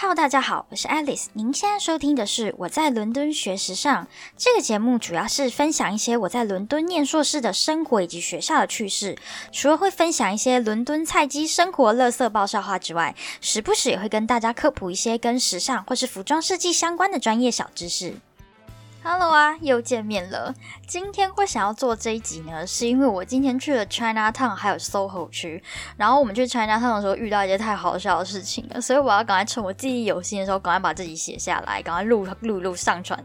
Hello，大家好，我是 Alice。您现在收听的是我在伦敦学时尚这个节目，主要是分享一些我在伦敦念硕士的生活以及学校的趣事。除了会分享一些伦敦菜鸡生活、乐色爆笑话之外，时不时也会跟大家科普一些跟时尚或是服装设计相关的专业小知识。Hello 啊，又见面了。今天会想要做这一集呢，是因为我今天去了 China Town 还有 SOHO 区，然后我们去 China Town 的时候遇到一些太好笑的事情了，所以我要赶快趁我记忆犹新的时候，赶快把自己写下来，赶快录录录上传。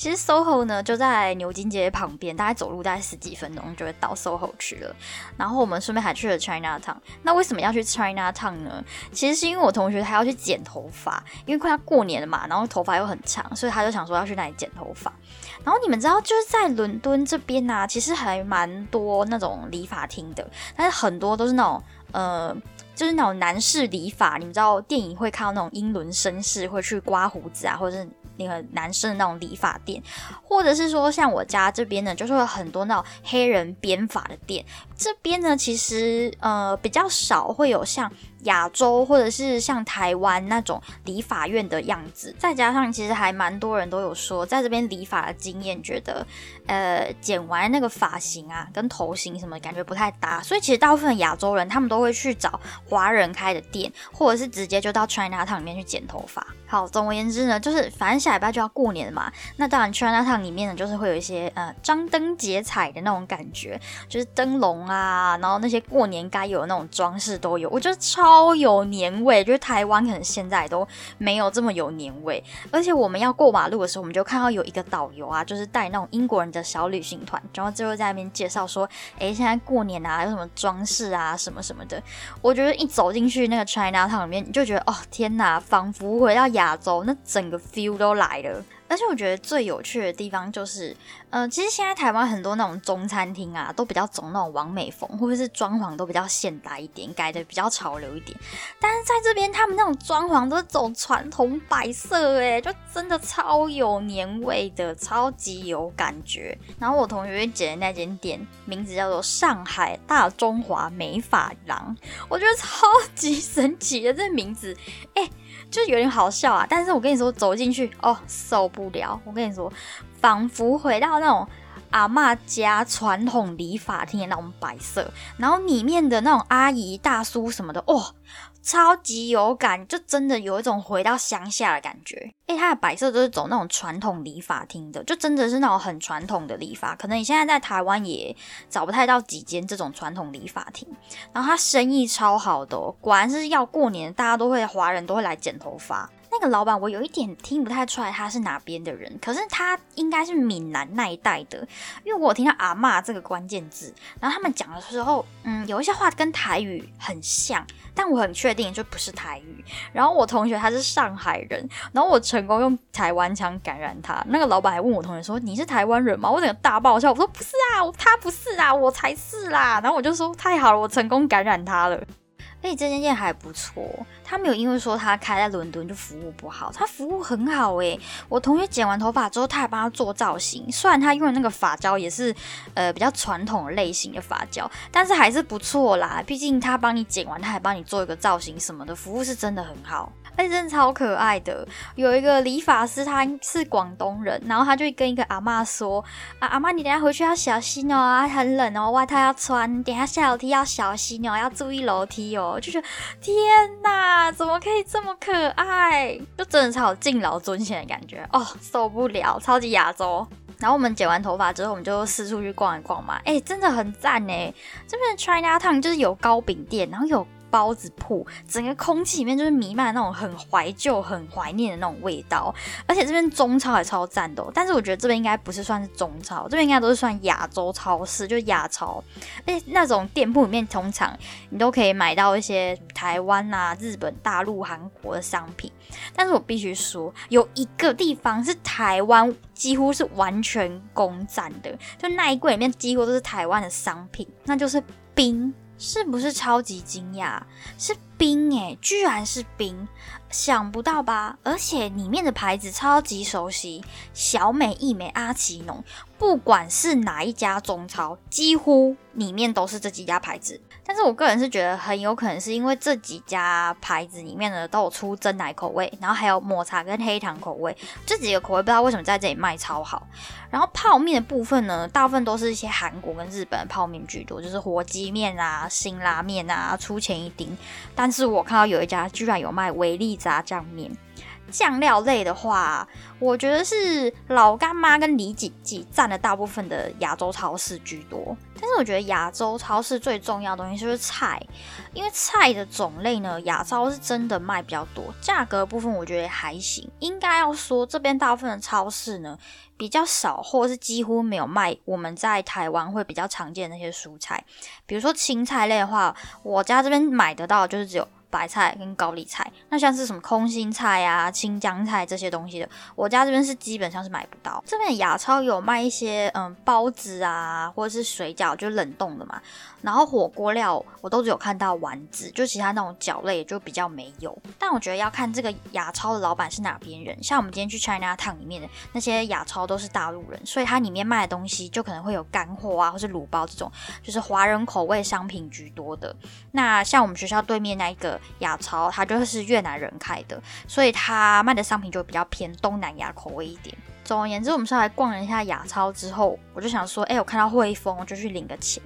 其实 SOHO 呢就在牛津街旁边，大概走路大概十几分钟就会到 SOHO 去了。然后我们顺便还去了 China Town。那为什么要去 China Town 呢？其实是因为我同学他要去剪头发，因为快要过年了嘛，然后头发又很长，所以他就想说要去那里剪头发。然后你们知道就是在伦敦这边呢，其实还蛮多那种理发厅的，但是很多都是那种呃，就是那种男士理发。你们知道电影会看到那种英伦绅士会去刮胡子啊，或者是。那个男生的那种理发店，或者是说像我家这边呢，就是有很多那种黑人编发的店。这边呢，其实呃比较少会有像。亚洲或者是像台湾那种理发院的样子，再加上其实还蛮多人都有说，在这边理发的经验，觉得呃剪完那个发型啊，跟头型什么感觉不太搭，所以其实大部分亚洲人他们都会去找华人开的店，或者是直接就到 China 堂里面去剪头发。好，总而言之呢，就是反正下礼拜就要过年嘛，那当然 China 堂里面呢，就是会有一些呃张灯结彩的那种感觉，就是灯笼啊，然后那些过年该有的那种装饰都有，我觉得超。超有年味，就是台湾可能现在都没有这么有年味。而且我们要过马路的时候，我们就看到有一个导游啊，就是带那种英国人的小旅行团，然后最后在那边介绍说：“哎，现在过年啊，有什么装饰啊，什么什么的。”我觉得一走进去那个 China Town 里面，你就觉得哦，天哪，仿佛回到亚洲，那整个 feel 都来了。而且我觉得最有趣的地方就是，呃，其实现在台湾很多那种中餐厅啊，都比较走那种完美风，或者是装潢都比较现代一点，改的比较潮流一点。但是在这边，他们那种装潢都是走传统白色，哎，就真的超有年味的，超级有感觉。然后我同学姐的那间店名字叫做上海大中华美发廊，我觉得超级神奇的这名字，哎。就有点好笑啊，但是我跟你说，走进去哦，手不了。我跟你说，仿佛回到那种阿妈家传统理发厅的那种白色，然后里面的那种阿姨大叔什么的，哦。超级有感，就真的有一种回到乡下的感觉。哎，它的摆设都是走那种传统理发厅的，就真的是那种很传统的理发。可能你现在在台湾也找不太到几间这种传统理发厅。然后它生意超好的，果然是要过年，大家都会华人都会来剪头发。那个老板我有一点听不太出来他是哪边的人，可是他应该是闽南那一带的，因为我听到阿妈这个关键字，然后他们讲的时候，嗯，有一些话跟台语很像。但我很确定就不是台语。然后我同学他是上海人，然后我成功用台湾腔感染他。那个老板还问我同学说：“你是台湾人吗？”我整个大爆笑，我说：“不是啊，他不是啊，我才是啦。”然后我就说：“太好了，我成功感染他了。”而且这间店还不错，他没有因为说他开在伦敦就服务不好，他服务很好诶。我同学剪完头发之后，他还帮他做造型，虽然他用的那个发胶也是呃比较传统类型的发胶，但是还是不错啦。毕竟他帮你剪完，他还帮你做一个造型什么的，服务是真的很好。而且真的超可爱的，有一个理发师，他是广东人，然后他就跟一个阿妈说：“啊，阿妈，你等下回去要小心哦，很冷哦，外套要穿，等下下楼梯要小心哦，要注意楼梯哦。”就觉得天哪，怎么可以这么可爱？就真的超有敬老尊贤的感觉哦，受不了，超级亚洲。然后我们剪完头发之后，我们就四处去逛一逛嘛，哎，真的很赞哎，这边 China Town 就是有糕饼店，然后有。包子铺，整个空气里面就是弥漫那种很怀旧、很怀念的那种味道，而且这边中超也超赞的。但是我觉得这边应该不是算是中超，这边应该都是算亚洲超市，就亚超。而且那种店铺里面，通常你都可以买到一些台湾啊、日本、大陆、韩国的商品。但是我必须说，有一个地方是台湾几乎是完全攻占的，就那一柜里面几乎都是台湾的商品，那就是冰。是不是超级惊讶？是冰诶，居然是冰，想不到吧？而且里面的牌子超级熟悉，小美、一美、阿奇农，不管是哪一家中超，几乎里面都是这几家牌子。但是我个人是觉得很有可能是因为这几家牌子里面呢都有出真奶口味，然后还有抹茶跟黑糖口味，这几个口味不知道为什么在这里卖超好。然后泡面的部分呢，大部分都是一些韩国跟日本的泡面居多，就是火鸡面啊、辛拉面啊，出钱一丁。是我看到有一家居然有卖维力炸酱面。酱料类的话，我觉得是老干妈跟李锦记占了大部分的亚洲超市居多。但是我觉得亚洲超市最重要的东西就是菜，因为菜的种类呢，亚超是真的卖比较多。价格部分我觉得还行，应该要说这边大部分的超市呢比较少，或是几乎没有卖我们在台湾会比较常见的那些蔬菜。比如说青菜类的话，我家这边买得到就是只有。白菜跟高丽菜，那像是什么空心菜啊、青江菜这些东西的，我家这边是基本上是买不到。这边亚超有卖一些嗯包子啊，或者是水饺，就冷冻的嘛。然后火锅料我都只有看到丸子，就其他那种饺类就比较没有。但我觉得要看这个亚超的老板是哪边人，像我们今天去 China Town 里面的那些亚超都是大陆人，所以它里面卖的东西就可能会有干货啊，或是卤包这种，就是华人口味商品居多的。那像我们学校对面那一个亚超，它就是越南人开的，所以它卖的商品就比较偏东南亚口味一点。总而言之，我们上来逛了一下亚超之后，我就想说，哎，我看到汇丰，我就去领个钱。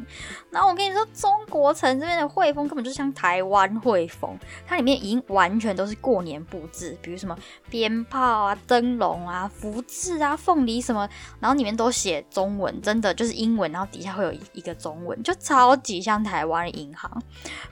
然后我跟你说，中国城这边的汇丰根本就像台湾汇丰，它里面已经完全都是过年布置，比如什么鞭炮啊、灯笼啊、福字啊、凤梨什么，然后里面都写中文，真的就是英文，然后底下会有一个中文，就超级像台湾的银行。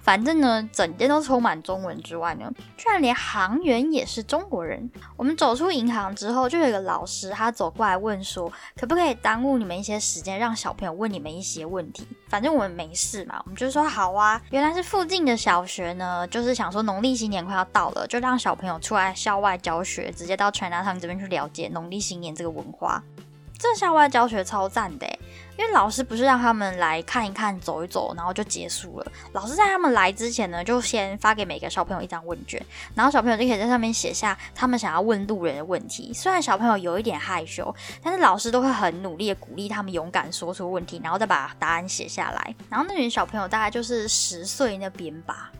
反正呢，整间都充满中文之外呢，居然连行员也是中国人。我们走出银行之后，就有一个老师。他走过来问说：“可不可以耽误你们一些时间，让小朋友问你们一些问题？反正我们没事嘛。”我们就说：“好啊。”原来是附近的小学呢，就是想说农历新年快要到了，就让小朋友出来校外教学，直接到 China Town 这边去了解农历新年这个文化。这校外教学超赞的，因为老师不是让他们来看一看、走一走，然后就结束了。老师在他们来之前呢，就先发给每个小朋友一张问卷，然后小朋友就可以在上面写下他们想要问路人的问题。虽然小朋友有一点害羞，但是老师都会很努力的鼓励他们勇敢说出问题，然后再把答案写下来。然后那群小朋友大概就是十岁那边吧。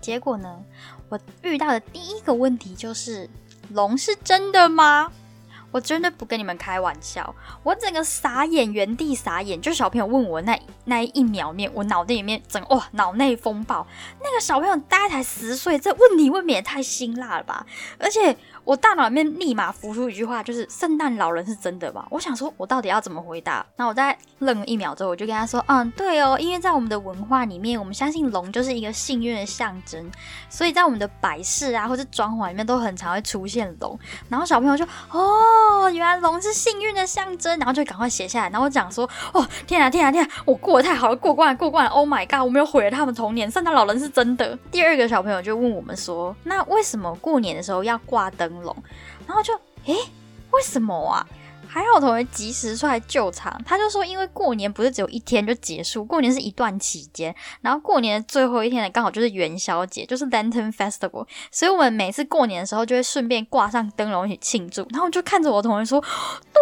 结果呢，我遇到的第一个问题就是：龙是真的吗？我真的不跟你们开玩笑，我整个傻眼，原地傻眼。就小朋友问我那那一秒面，我脑袋里面整哇脑内风暴。那个小朋友大概才十岁，这问题未免也太辛辣了吧？而且。我大脑里面立马浮出一句话，就是圣诞老人是真的吗？我想说，我到底要怎么回答？那我在愣了一秒之后，我就跟他说，嗯，对哦，因为在我们的文化里面，我们相信龙就是一个幸运的象征，所以在我们的摆饰啊或者装潢里面都很常会出现龙。然后小朋友就，哦，原来龙是幸运的象征，然后就赶快写下来。然后我讲说，哦，天啊天啊天啊，我过得太好了，过关了过关了，Oh my god，我没有毁了他们童年，圣诞老人是真的。第二个小朋友就问我们说，那为什么过年的时候要挂灯？龙，然后就诶，为什么啊？还好同学及时出来救场，他就说，因为过年不是只有一天就结束，过年是一段期间，然后过年的最后一天呢，刚好就是元宵节，就是 Lantern Festival，所以我们每次过年的时候就会顺便挂上灯笼一起庆祝。然后我就看着我同学说，对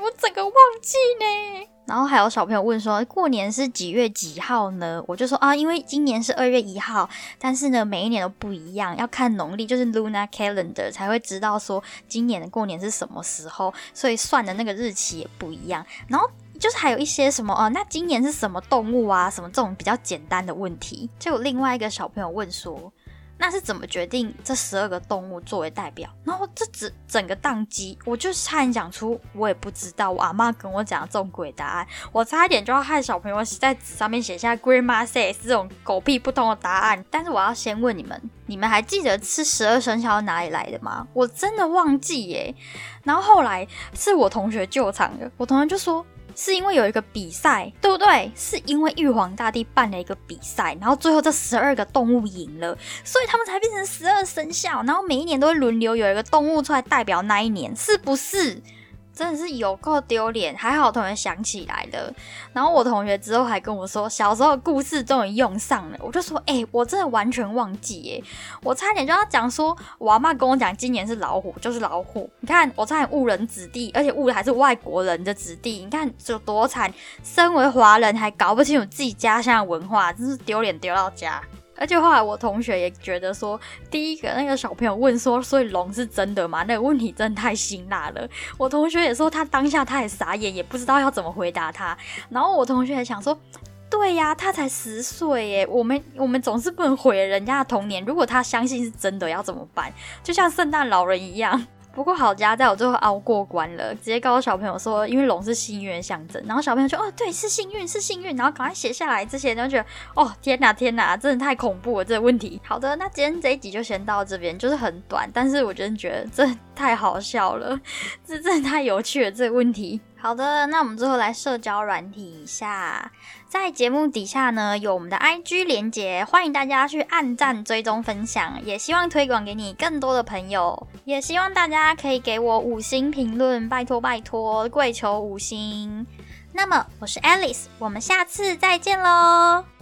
呢，我整个忘记呢。然后还有小朋友问说，过年是几月几号呢？我就说啊，因为今年是二月一号，但是呢，每一年都不一样，要看农历，就是 Luna Calendar 才会知道说今年的过年是什么时候，所以算的那个日期也不一样。然后就是还有一些什么哦，那今年是什么动物啊？什么这种比较简单的问题，就有另外一个小朋友问说。那是怎么决定这十二个动物作为代表？然后这整整个宕机，我就差点讲出我也不知道。我阿妈跟我讲这种鬼答案，我差一点就要害小朋友在纸上面写下 Grandma says 这种狗屁不通的答案。但是我要先问你们，你们还记得吃十二生肖哪里来的吗？我真的忘记耶。然后后来是我同学救场的，我同学就说。是因为有一个比赛，对不对？是因为玉皇大帝办了一个比赛，然后最后这十二个动物赢了，所以他们才变成十二生肖。然后每一年都会轮流有一个动物出来代表那一年，是不是？真的是有够丢脸，还好同学想起来了。然后我同学之后还跟我说，小时候故事终于用上了。我就说，哎，我真的完全忘记，耶，我差点就要讲说，我阿妈跟我讲，今年是老虎，就是老虎。你看，我差点误人子弟，而且误的还是外国人的子弟。你看有多惨，身为华人还搞不清楚自己家乡的文化，真是丢脸丢到家。而且后来我同学也觉得说，第一个那个小朋友问说，所以龙是真的吗？那个问题真的太辛辣了。我同学也说，他当下他也傻眼，也不知道要怎么回答他。然后我同学也想说，对呀，他才十岁耶，我们 我们总是不能毁了人家的童年。如果他相信是真的，要怎么办？就像圣诞老人一样。不过好家在我最后熬过关了，直接告诉小朋友说，因为龙是幸运的象征，然后小朋友就哦，对，是幸运，是幸运，然后赶快写下来。这些人就觉得哦，天哪，天哪，真的太恐怖了，这个问题。好的，那今天这一集就先到这边，就是很短，但是我真的觉得这太好笑了，这真的太有趣了，这个问题。好的，那我们最后来社交软体一下，在节目底下呢有我们的 IG 连接，欢迎大家去按赞、追踪、分享，也希望推广给你更多的朋友，也希望大家可以给我五星评论，拜托拜托，跪求五星。那么我是 Alice，我们下次再见喽。